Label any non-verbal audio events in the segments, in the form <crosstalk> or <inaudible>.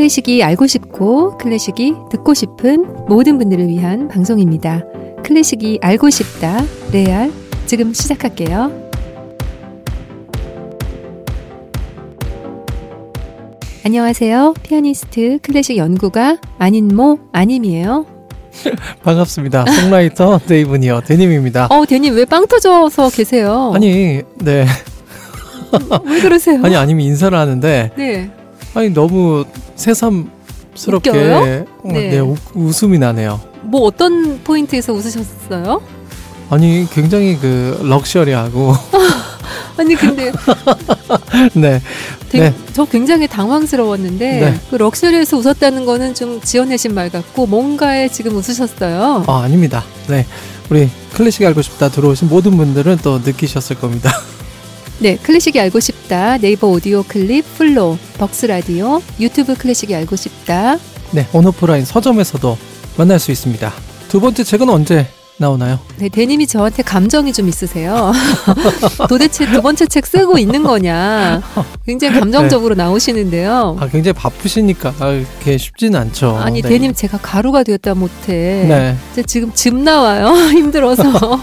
클래식이 알고 싶고 클래식이 듣고 싶은 모든 분들을 위한 방송입니다. 클래식이 알고 싶다. 레알. 지금 시작할게요. 안녕하세요. 피아니스트 클래식 연구가 안인모 안님이에요. <laughs> 반갑습니다. 송라이터 데이브니어 대님입니다. 어, 대님 왜 빵 터져서 계세요? 아니, 네. 왜 그러세요? 아니, 아니면 인사를 하는데, 네. 아니, 너무 새삼스럽게, 웃겨요? 어, 네. 네, 우- 웃음이 나네요. 뭐 어떤 포인트에서 웃으셨어요? 아니, 굉장히 그, 럭셔리하고, <laughs> 아니 근데 <laughs> 네. 되게 네. 저 굉장히 당황스러웠는데 네. 그 럭셔리에서 웃었다는 거는 좀 지어내신 말 같고 뭔가에 지금 웃으셨어요. 아, 아닙니다. 네. 우리 클래식 알고 싶다 들어오신 모든 분들은 또 느끼셨을 겁니다. <laughs> 네, 클래식이 알고 싶다. 네이버 오디오 클립 플로, 벅스 라디오, 유튜브 클래식이 알고 싶다. 네. 온오프라인 서점에서도 만날 수 있습니다. 두 번째 책은 언제 나오나요? 네, 대님이 저한테 감정이 좀 있으세요. <laughs> 도대체 두 번째 책 쓰고 있는 거냐. 굉장히 감정적으로 나오시는데요. 아, 굉장히 바쁘시니까, 아, 그게 쉽지는 않죠. 아니, 네. 대님 제가 가루가 되었다 못해. 네. 지금 즙 나와요. <laughs> 힘들어서. <laughs>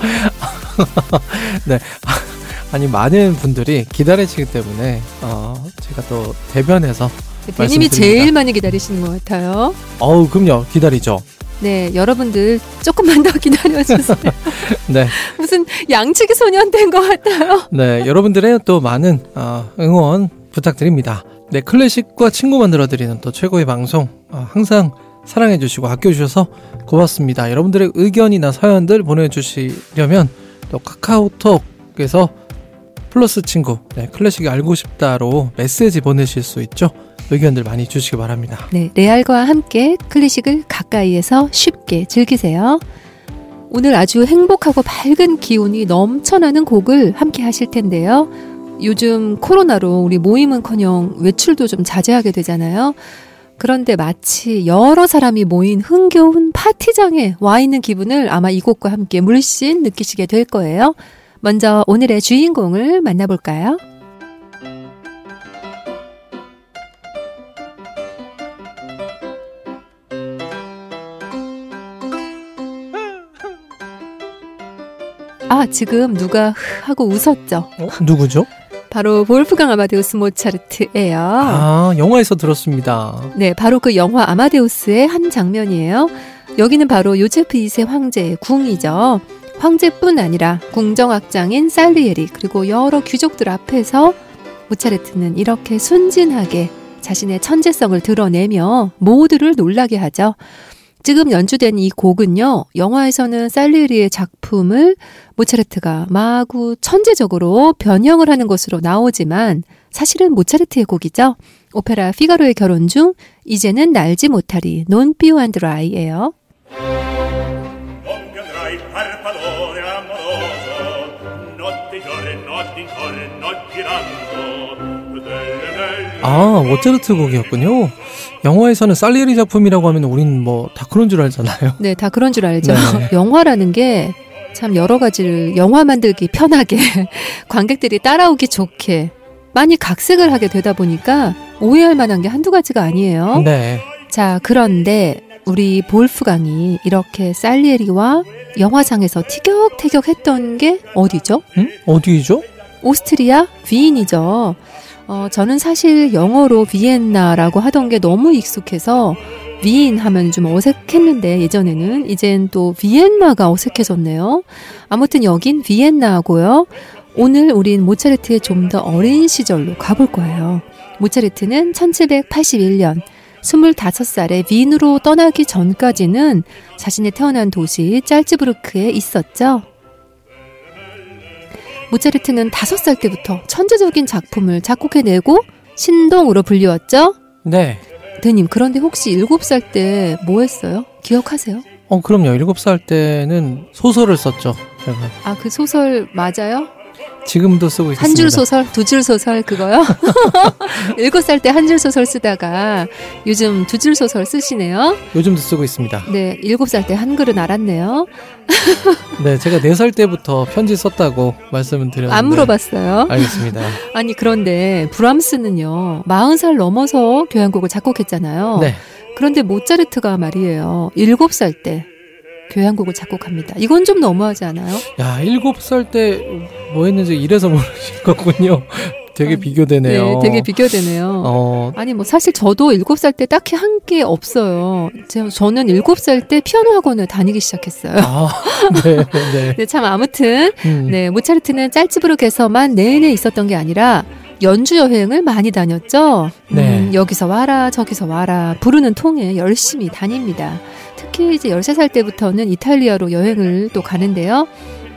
아니 많은 분들이 기다리시기 때문에 어, 제가 또 대변해서 대님이 말씀드립니다. 제일 많이 기다리시는 것 같아요. 어우 그럼요 기다리죠 네, 여러분들 조금만 더 기다려주세요. <laughs> 네, 무슨 양치기 소년 된 것 같아요. 네 여러분들의 또 많은 어, 응원 부탁드립니다 네 클래식과 친구 만들어 드리는 또 최고의 방송 어, 항상 사랑해 주시고 아껴 주셔서 고맙습니다 여러분들의 의견이나 사연들 보내주시려면 또 카카오톡에서 플러스 친구 네, 클래식이 알고 싶다로 메시지 보내실 수 있죠 의견들 많이 주시기 바랍니다 네, 레알과 함께 클래식을 가까이에서 쉽게 즐기세요. 오늘 아주 행복하고 밝은 기운이 넘쳐나는 곡을 함께 하실 텐데요. 요즘 코로나로 우리 모임은커녕 외출도 좀 자제하게 되잖아요. 그런데 마치 여러 사람이 모인 흥겨운 파티장에 와 있는 기분을 아마 이 곡과 함께 물씬 느끼시게 될 거예요. 먼저 오늘의 주인공을 만나볼까요? 아, 지금 누가 흐 하고 웃었죠? 어? 누구죠? 바로 볼프강 아마데우스 모차르트예요. 아, 영화에서 들었습니다. 네, 바로 그 영화 아마데우스의 한 장면이에요. 여기는 바로 요제프 2세 황제의 궁이죠. 황제뿐 아니라 궁정악장인 살리에리 그리고 여러 귀족들 앞에서 모차르트는 이렇게 순진하게 자신의 천재성을 드러내며 모두를 놀라게 하죠. 지금 연주된 이 곡은요, 영화에서는 살리에리의 작품을 모차르트가 마구 천재적으로 변형을 하는 것으로 나오지만 사실은 모차르트의 곡이죠. 오페라 피가로의 결혼 중 이제는 날지 못하리 논 피오 안드라이예요. 아, 모차르트 곡이었군요. 영화에서는 살리에리 작품이라고 하면 우린 뭐다 그런 줄 알잖아요. 네, 다 그런 줄 알죠. 네. <laughs> 영화라는 게 참 여러 가지를 영화 만들기 편하게 <laughs> 관객들이 따라오기 좋게 많이 각색을 하게 되다 보니까 오해할 만한 게 한두 가지가 아니에요. 네. 자, 그런데 우리 볼프강이 이렇게 살리에리와 영화상에서 티격태격 했던 게 어디죠? 응? 어디죠? 오스트리아 위인이죠. 어, 저는 사실 영어로 비엔나라고 하던 게 너무 익숙해서 위인 하면 좀 어색했는데 예전에는 이젠 또 비엔나가 어색해졌네요. 아무튼 여긴 비엔나고요. 오늘 우린 모차르트의 좀 더 어린 시절로 가볼 거예요. 모차르트는 1781년 25살에 윈으로 떠나기 전까지는 자신의 태어난 도시 짤츠부르크에 있었죠. 모차르트는 5살 때부터 천재적인 작품을 작곡해내고 신동으로 불리웠죠. 네. 대님, 그런데 혹시 7살 때 뭐 했어요? 기억하세요? 어, 그럼요. 일곱 살 때는 소설을 썼죠. 제가. 아, 그 소설 맞아요? 지금도 쓰고 있습니다. 한 줄 소설, 두 줄 소설 그거요? <laughs> 일곱 살 때 한 줄 소설 쓰다가 요즘 두 줄 소설 쓰시네요. 요즘도 쓰고 있습니다. 네, 일곱 살 때 한글은 알았네요. 네, 제가 네 살 때부터 편지 썼다고 말씀을 드렸는데 안 물어봤어요. 알겠습니다. <laughs> 아니 그런데 브람스는요, 마흔 살 넘어서 교향곡을 작곡했잖아요. 네. 그런데 모차르트가 말이에요, 일곱 살 때 교향곡을 작곡합니다. 이건 좀 너무하지 않아요? 야, 일곱 살 때 뭐 했는지 이래서 모르신 거군요. <laughs> 되게 아, 비교되네요. 네, 되게 비교되네요. 어, 아니 뭐 사실 저도 일곱 살 때 딱히 한 게 없어요. 제- 저는 일곱 살 때 피아노 학원을 다니기 시작했어요. 아, 네, 네. 네, <laughs> 참 아무튼 음, 네 모차르트는 짤츠부르크에서만 내내 있었던 게 아니라 연주 여행을 많이 다녔죠. 네. 음, 여기서 와라 저기서 와라 부르는 통에 열심히 다닙니다. 특히 이제 13살 때부터는 이탈리아로 여행을 또 가는데요.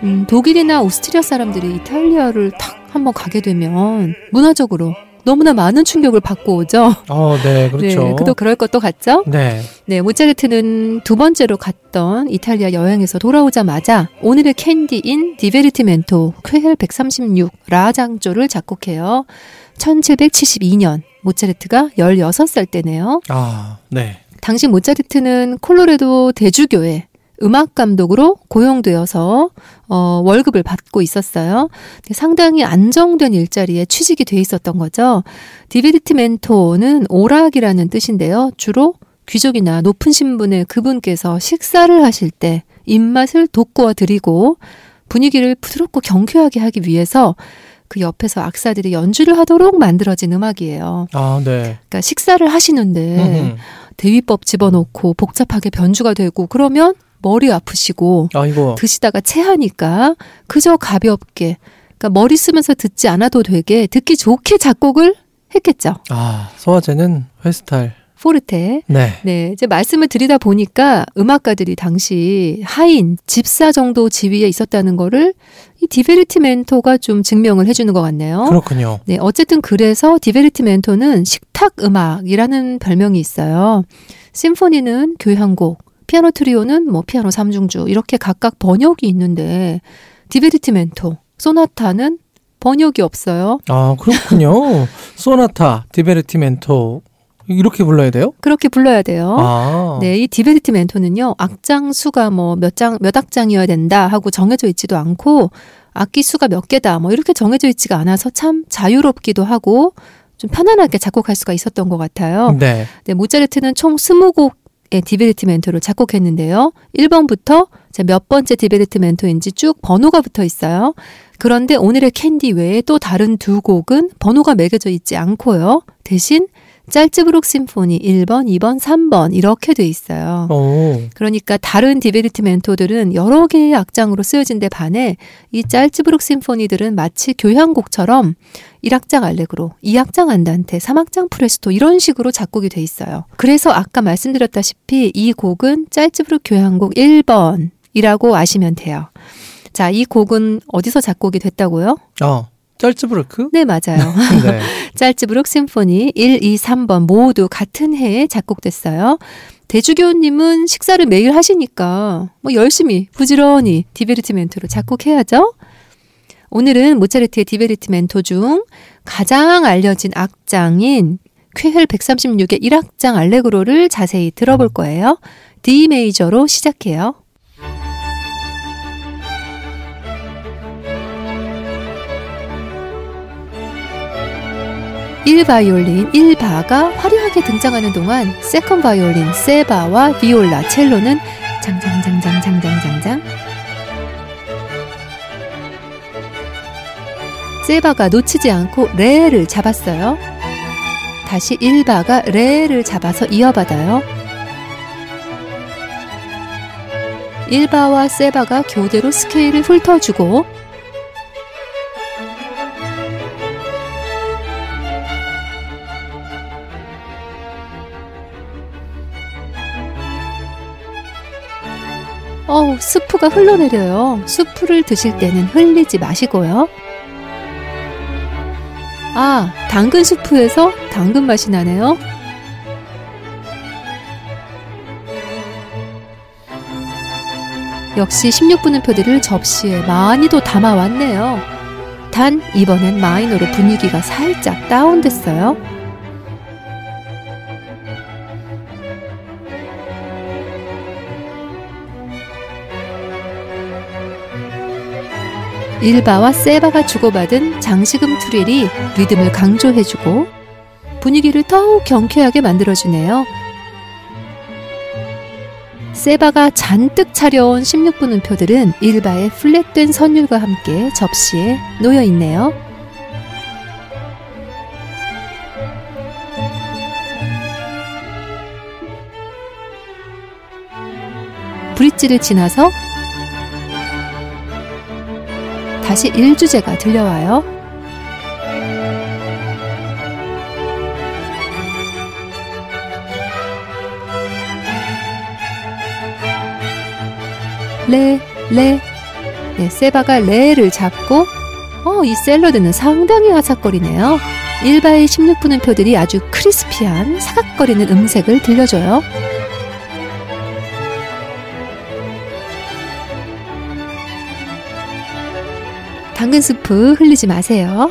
음, 독일이나 오스트리아 사람들이 이탈리아를 탁 한번 가게 되면 문화적으로 너무나 많은 충격을 받고 오죠. 어, 네, 그렇죠. 네, 그도 그럴 것도 같죠. 네. 네, 모차르트는 두 번째로 갔던 이탈리아 여행에서 돌아오자마자 오늘의 캔디인 디베르티멘토 쾨헬 136 라장조를 작곡해요. 1772년 모차르트가 16살 때네요. 아, 네. 당시 모차르트는 콜로레도 대주교회 음악 감독으로 고용되어서 어, 월급을 받고 있었어요. 상당히 안정된 일자리에 취직이 돼 있었던 거죠. 디베르티멘토는 오락이라는 뜻인데요. 주로 귀족이나 높은 신분의 그분께서 식사를 하실 때 입맛을 돋구어 드리고 분위기를 부드럽고 경쾌하게 하기 위해서 그 옆에서 악사들이 연주를 하도록 만들어진 음악이에요. 아, 네. 그러니까 식사를 하시는데 음흠. 대위법 집어넣고 복잡하게 변주가 되고 그러면 머리 아프시고 아이고. 드시다가 체하니까 그저 가볍게 그러니까 머리 쓰면서 듣지 않아도 되게 듣기 좋게 작곡을 했겠죠. 아, 소화제는 회스탈. 포르테. 네. 네, 이제 말씀을 드리다 보니까 음악가들이 당시 하인, 집사 정도 지위에 있었다는 거를 이 디베르티 멘토가 좀 증명을 해주는 것 같네요. 그렇군요. 네, 어쨌든 그래서 디베르티멘토는 식탁 음악이라는 별명이 있어요. 심포니는 교향곡, 피아노 트리오는 뭐 피아노 삼중주 이렇게 각각 번역이 있는데 디베르티멘토, 소나타는 번역이 없어요. 아, 그렇군요. <laughs> 소나타, 디베르티멘토. 이렇게 불러야 돼요? 그렇게 불러야 돼요. 아. 네, 이 디베르티멘토는요, 악장 수가 뭐 몇 장, 몇 악장이어야 된다 하고 정해져 있지도 않고, 악기 수가 몇 개다 뭐 이렇게 정해져 있지가 않아서 참 자유롭기도 하고, 좀 편안하게 작곡할 수가 있었던 것 같아요. 네. 네, 모차르트는 총 20곡의 디베르티멘토를 작곡했는데요. 1번부터 몇 번째 디베르티멘토인지 쭉 번호가 붙어 있어요. 그런데 오늘의 캔디 외에 또 다른 두 곡은 번호가 매겨져 있지 않고요. 대신 잘츠부르크 심포니 1번, 2번, 3번 이렇게 돼 있어요. 오. 그러니까 다른 디베르티멘토들은 여러 개의 악장으로 쓰여진 데 반해 이 잘츠부르크 심포니들은 마치 교향곡처럼 1악장 알레그로, 2악장 안단테, 3악장 프레스토 이런 식으로 작곡이 돼 있어요. 그래서 아까 말씀드렸다시피 이 곡은 잘츠부르크 교향곡 1번이라고 아시면 돼요. 자, 이 곡은 어디서 작곡이 됐다고요? 어. 잘츠부르크? 네, 맞아요. <laughs> 네. 잘츠부르크 심포니 1, 2, 3번 모두 같은 해에 작곡됐어요. 대주교님은 식사를 매일 하시니까 뭐 열심히 부지런히 디베르티멘토로 작곡해야죠. 오늘은 모차르트의 디베르티멘토 중 가장 알려진 악장인 쾨헬 136의 1악장 알레그로를 자세히 들어볼 거예요. D major로 시작해요. 1바이올린 1바가 화려하게 등장하는 동안 second 바이올린 세바와 비올라 첼로는 장장장장장장장장 세바가 놓치지 않고 레를 잡았어요. 다시 1바가 레를 잡아서 이어받아요. 1바와 세바가 교대로 스케일을 훑어주고 스프가 흘러내려요. 수프를 드실 때는 흘리지 마시고요. 아, 당근 수프에서 당근 맛이 나네요. 역시 16분음표들을 접시에 많이도 담아왔네요. 단 이번엔 마이너로 분위기가 살짝 다운됐어요. 일바와 세바가 주고받은 장식음 트릴이 리듬을 강조해주고 분위기를 더욱 경쾌하게 만들어주네요. 세바가 잔뜩 차려온 16분 음표들은 일바의 플랫된 선율과 함께 접시에 놓여 있네요. 브릿지를 지나서 다시 1주제가 들려와요. 레, 레. 네, 세바가 레를 잡고, 어, 이 샐러드는 상당히 아삭거리네요. 일바의 16분음표들이 아주 크리스피한 사각거리는 음색을 들려줘요. 당근 수프 흘리지 마세요.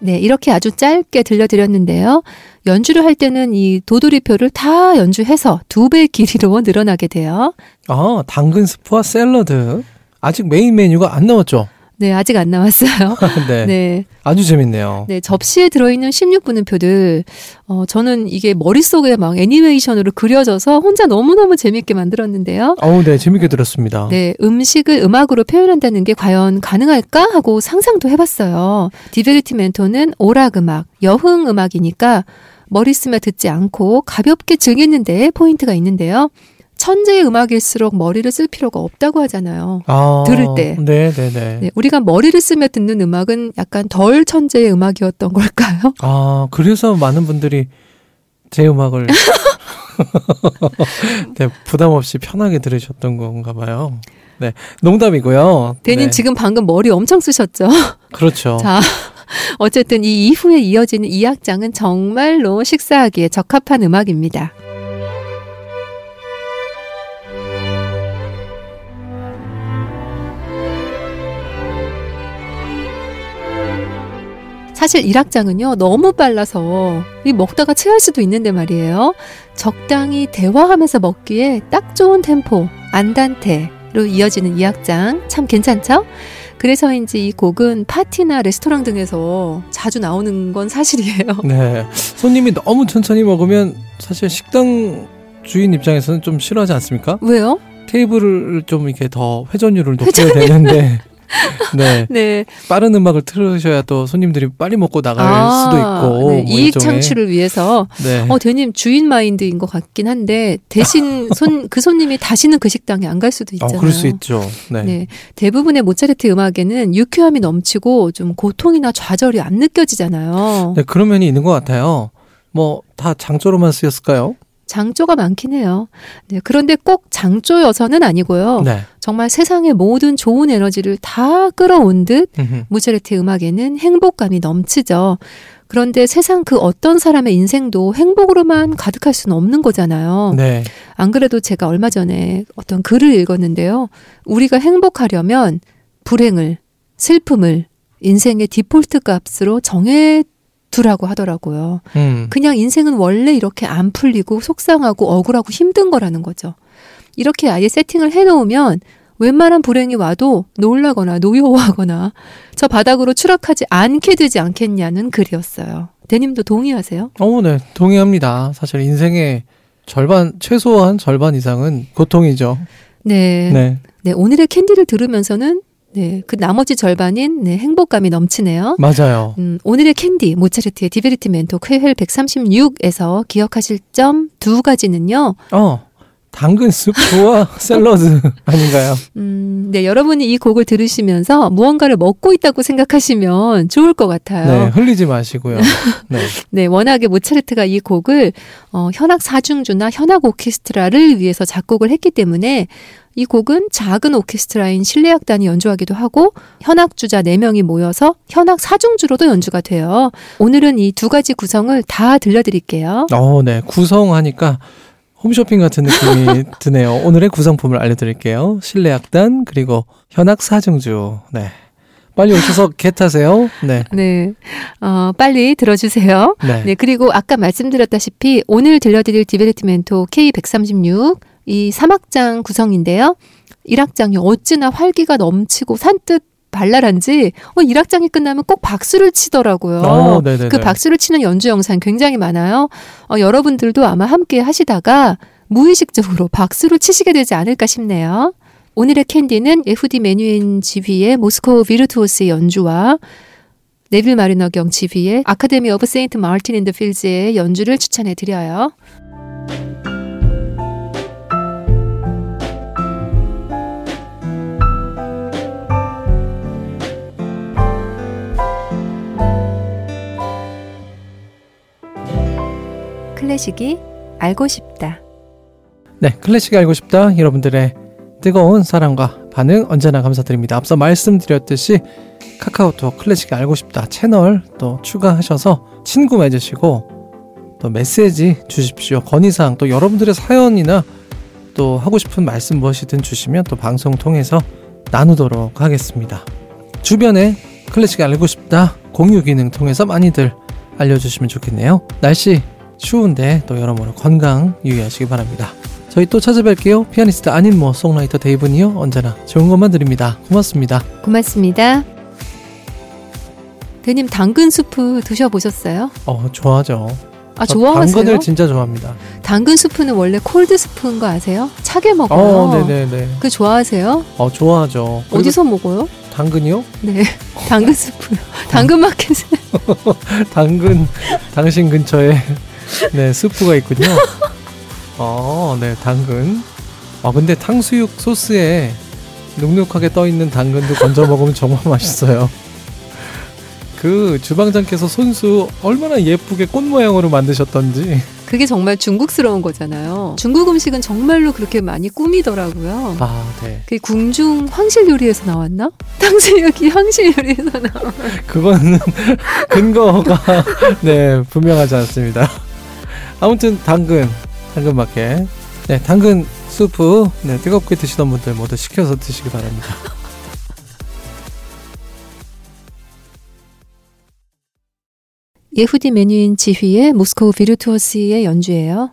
네, 이렇게 아주 짧게 들려드렸는데요. 연주를 할 때는 이 도돌이표를 다 연주해서 두 배 길이로 <laughs> 늘어나게 돼요. 아, 당근 수프와 샐러드. 아직 메인 메뉴가 안 나왔죠? 네, 아직 안 나왔어요. <laughs> 네. 네. 아주 재밌네요. 네, 접시에 들어있는 16분음표들, 어, 저는 이게 머릿속에 막 애니메이션으로 그려져서 혼자 너무너무 재밌게 만들었는데요. 어우, 네, 재밌게 들었습니다. 네, 음식을 음악으로 표현한다는 게 과연 가능할까 하고 상상도 해봤어요. 디베르티멘토는 오락 음악, 여흥 음악이니까 머리 쓰며 듣지 않고 가볍게 즐기는데 포인트가 있는데요. 천재의 음악일수록 머리를 쓸 필요가 없다고 하잖아요. 아, 들을 때. 네, 네, 네. 네, 우리가 머리를 쓰며 듣는 음악은 약간 덜 천재의 음악이었던 걸까요? 아, 그래서 많은 분들이 제 음악을 <laughs> 네, 부담 없이 편하게 들으셨던 건가 봐요. 네, 농담이고요. 대님 네, 지금 방금 머리 엄청 쓰셨죠? 그렇죠. <laughs> 자, 어쨌든 이 이후에 이어지는 이 악장은 정말로 식사하기에 적합한 음악입니다. 사실 1악장은요, 너무 빨라서 이 먹다가 체할 수도 있는데 말이에요. 적당히 대화하면서 먹기에 딱 좋은 템포, 안단테로 이어지는 2악장. 참 괜찮죠? 그래서인지 이 곡은 파티나 레스토랑 등에서 자주 나오는 건 사실이에요. <laughs> 네, 손님이 너무 천천히 먹으면 사실 식당 주인 입장에서는 좀 싫어하지 않습니까? 왜요? 테이블을 좀 이렇게 더 회전율을 높여야 되는데, <laughs> 네, <laughs> 네. 빠른 음악을 틀으셔야 또 손님들이 빨리 먹고 나갈 아, 수도 있고, 네, 뭐 이익 일종의- 창출을 위해서 네, 어 대님 주인 마인드인 것 같긴 한데 대신 <laughs> 손 그 손님이 다시는 그 식당에 안 갈 수도 어, 있잖아요. 그럴 수 있죠. 네. 네. 대부분의 모차르트 음악에는 유쾌함이 넘치고 좀 고통이나 좌절이 안 느껴지잖아요. 네, 그런 면이 있는 것 같아요. 뭐 다 장조로만 쓰였을까요? 장조가 많긴 해요. 네. 그런데 꼭 장조여서는 아니고요. 네. 정말 세상의 모든 좋은 에너지를 다 끌어온 듯. 모차르트 음악에는 행복감이 넘치죠. 그런데 세상 그 어떤 사람의 인생도 행복으로만 가득할 수는 없는 거잖아요. 네. 안 그래도 제가 얼마 전에 어떤 글을 읽었는데요. 우리가 행복하려면 불행을, 슬픔을 인생의 디폴트 값으로 정해 두라고 하더라고요. 음. 그냥 인생은 원래 이렇게 안 풀리고 속상하고 억울하고 힘든 거라는 거죠. 이렇게 아예 세팅을 해놓으면 웬만한 불행이 와도 놀라거나 노여워하거나 저 바닥으로 추락하지 않게 되지 않겠냐는 글이었어요. 대님도 동의하세요? 어, 네. 동의합니다. 사실 인생의 절반, 최소한 절반 이상은 고통이죠. 네. 네. 네. 오늘의 캔디를 들으면서는 네, 그 나머지 절반인 네, 행복감이 넘치네요. 맞아요. 음, 오늘의 캔디, 모차르트의 디베르티멘토 쾨헬 136에서 기억하실 점 두 가지는요. 어. 당근 스프와 <laughs> 샐러드 아닌가요? 음, 네, 여러분이 이 곡을 들으시면서 무언가를 먹고 있다고 생각하시면 좋을 것 네. 같아요. 흘리지 마시고요. <laughs> 네. 네, 워낙에 모차르트가 이 곡을 어, 현악 사중주나 현악 오케스트라를 위해서 작곡을 했기 때문에 이 곡은 작은 오케스트라인 실내악단이 연주하기도 하고 현악주자 4명이 모여서 현악 사중주로도 연주가 돼요. 오늘은 이 두 가지 구성을 다 들려드릴게요. 어, 네. 구성하니까 홈쇼핑 같은 느낌이 <laughs> 드네요. 오늘의 구성품을 알려드릴게요. 실내 악단 그리고 현악 사중주. 네. 빨리 오셔서 개 타세요. 네. 네. 어, 빨리 들어주세요. 네. 네, 그리고 아까 말씀드렸다시피 오늘 들려드릴 디베르티멘토 K136 이 3악장 구성인데요. 1악장이 어찌나 활기가 넘치고 산뜻 발랄한지 어, 1악장이 끝나면 꼭 박수를 치더라고요. 어, 네네네. 그 박수를 치는 연주 영상 굉장히 많아요. 어, 여러분들도 아마 함께 하시다가 무의식적으로 박수를 치시게 되지 않을까 싶네요. 오늘의 캔디는 예후디 메뉴인 지휘의 모스코우 비르투오시의 연주와 네빌 마리너 경 지휘의 아카데미 오브 세인트 마르틴 인 더 필즈의 연주를 추천해 드려요. 클래식이 알고 싶다. 네. 클래식 알고 싶다. 여러분들의 뜨거운 사랑과 반응 언제나 감사드립니다. 앞서 말씀드렸듯이 카카오톡 클래식 알고 싶다 채널 또 추가하셔서 친구 맺으시고 또 메시지 주십시오. 건의사항 또 여러분들의 사연이나 또 하고 싶은 말씀 무엇이든 주시면 또 방송 통해서 나누도록 하겠습니다. 주변에 클래식 알고 싶다 공유 기능 통해서 많이들 알려주시면 좋겠네요. 날씨 추운데 또 여러모로 건강 유의하시기 바랍니다. 저희 또 찾아뵐게요. 피아니스트 아닌 뭐 송라이터 데이브니요. 언제나 좋은 것만 드립니다. 고맙습니다. 고맙습니다. 대님 당근 수프 드셔보셨어요? 어 좋아하죠. 아저 좋아하세요? 당근을 진짜 좋아합니다. 당근 수프는 원래 콜드 스프인 거 아세요? 차게 먹어요. 어 네네네. 그 좋아하세요? 어 좋아하죠. 어디서 먹어요? 당근이요? 네, <laughs> 당근 수프. 당근 마켓에 <laughs> 당근 당신 근처에 네 스프가 있군요. <laughs> 어, 네 당근. 아 근데 탕수육 소스에 눅눅하게 떠 있는 당근도 건져 먹으면 정말 <laughs> 맛있어요. 그 주방장께서 손수 얼마나 예쁘게 꽃 모양으로 만드셨던지. 그게 정말 중국스러운 거잖아요. 중국 음식은 정말로 그렇게 많이 꾸미더라고요. 아, 네. 그 궁중 황실 요리에서 나왔나? <laughs> 탕수육이 황실 요리에서 나왔. 그거는 <laughs> 근거가 네 분명하지 않습니다. 아무튼 당근 당근 마켓 네 당근 수프 네 뜨겁게 드시던 분들 모두 시켜서 드시기 바랍니다. 예후디 메뉴인 지휘의 모스코우 비르투오스의 연주예요.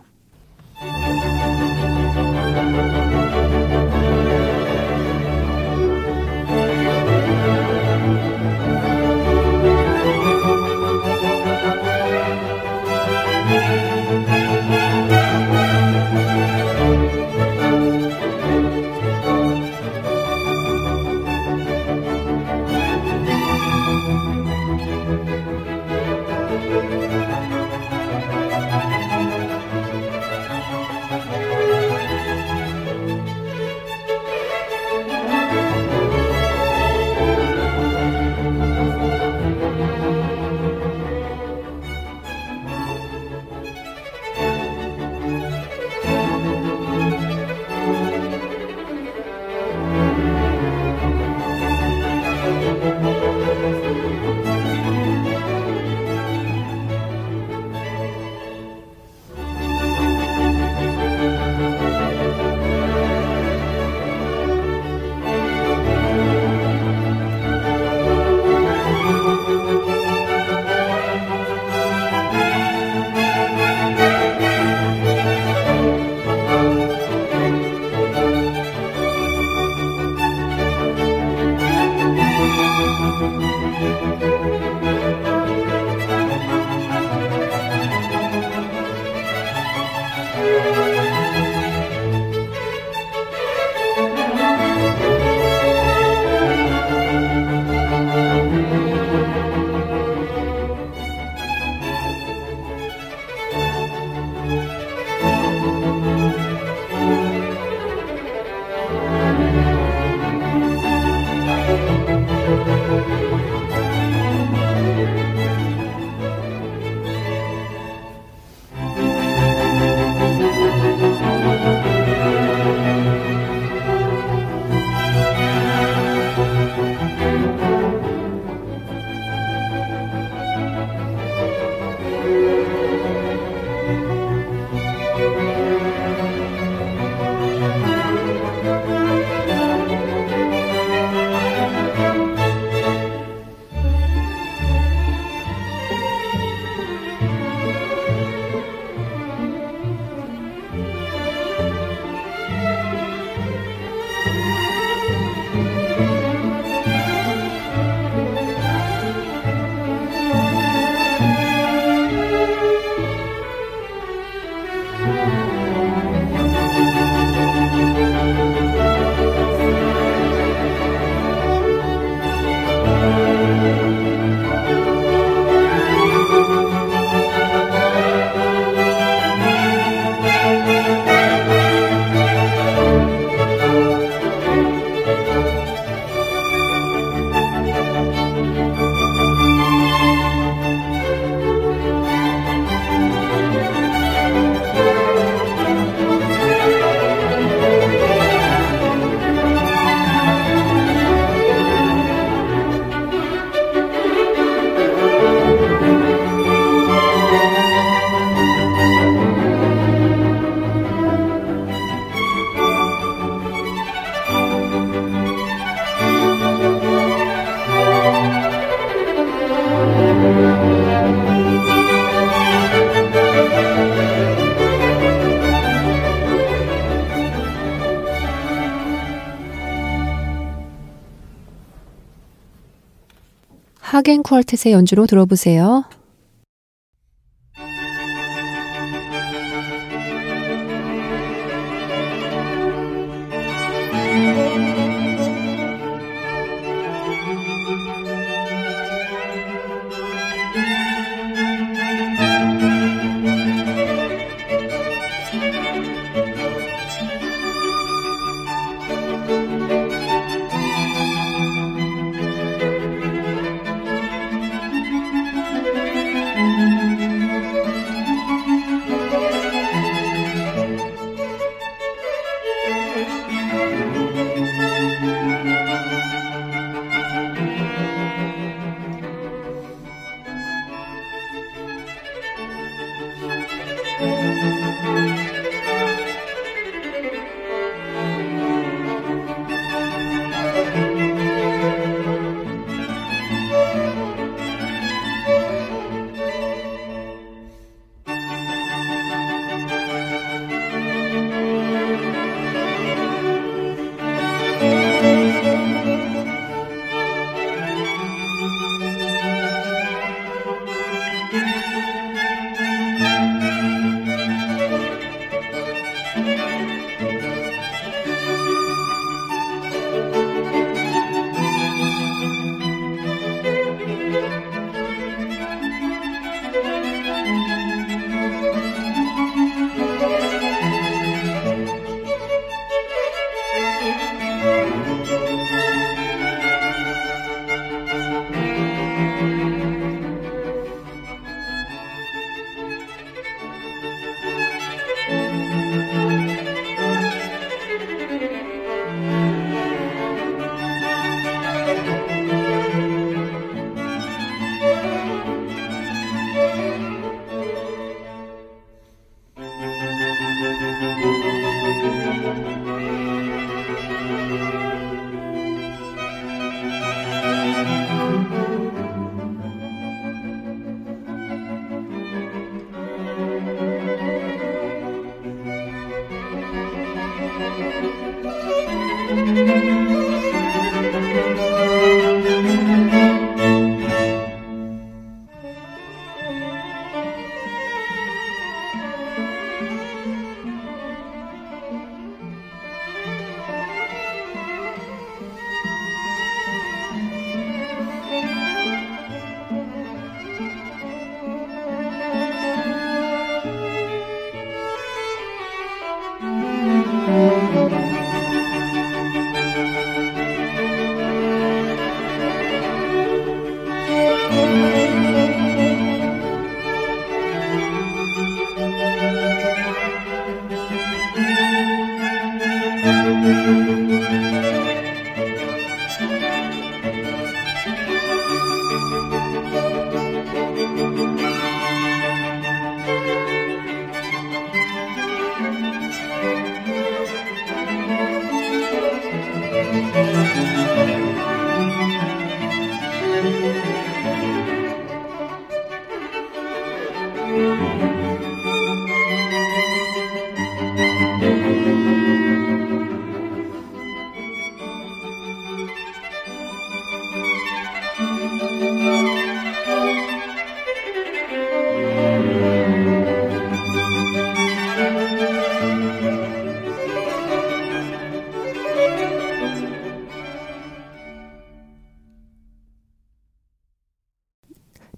하겐 쿼르텟의 연주로 들어보세요.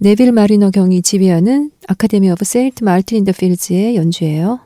네빌 마리너 경이 지휘하는 아카데미 오브 세인트 마르틴 인더 필즈의 연주예요.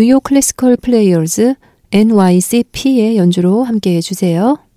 뉴욕 클래시컬 플레이어즈 NYCP의 연주로 함께 해주세요.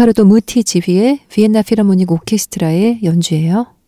리카르도 무티 지휘의 비엔나 피라모닉 오케스트라의 연주예요.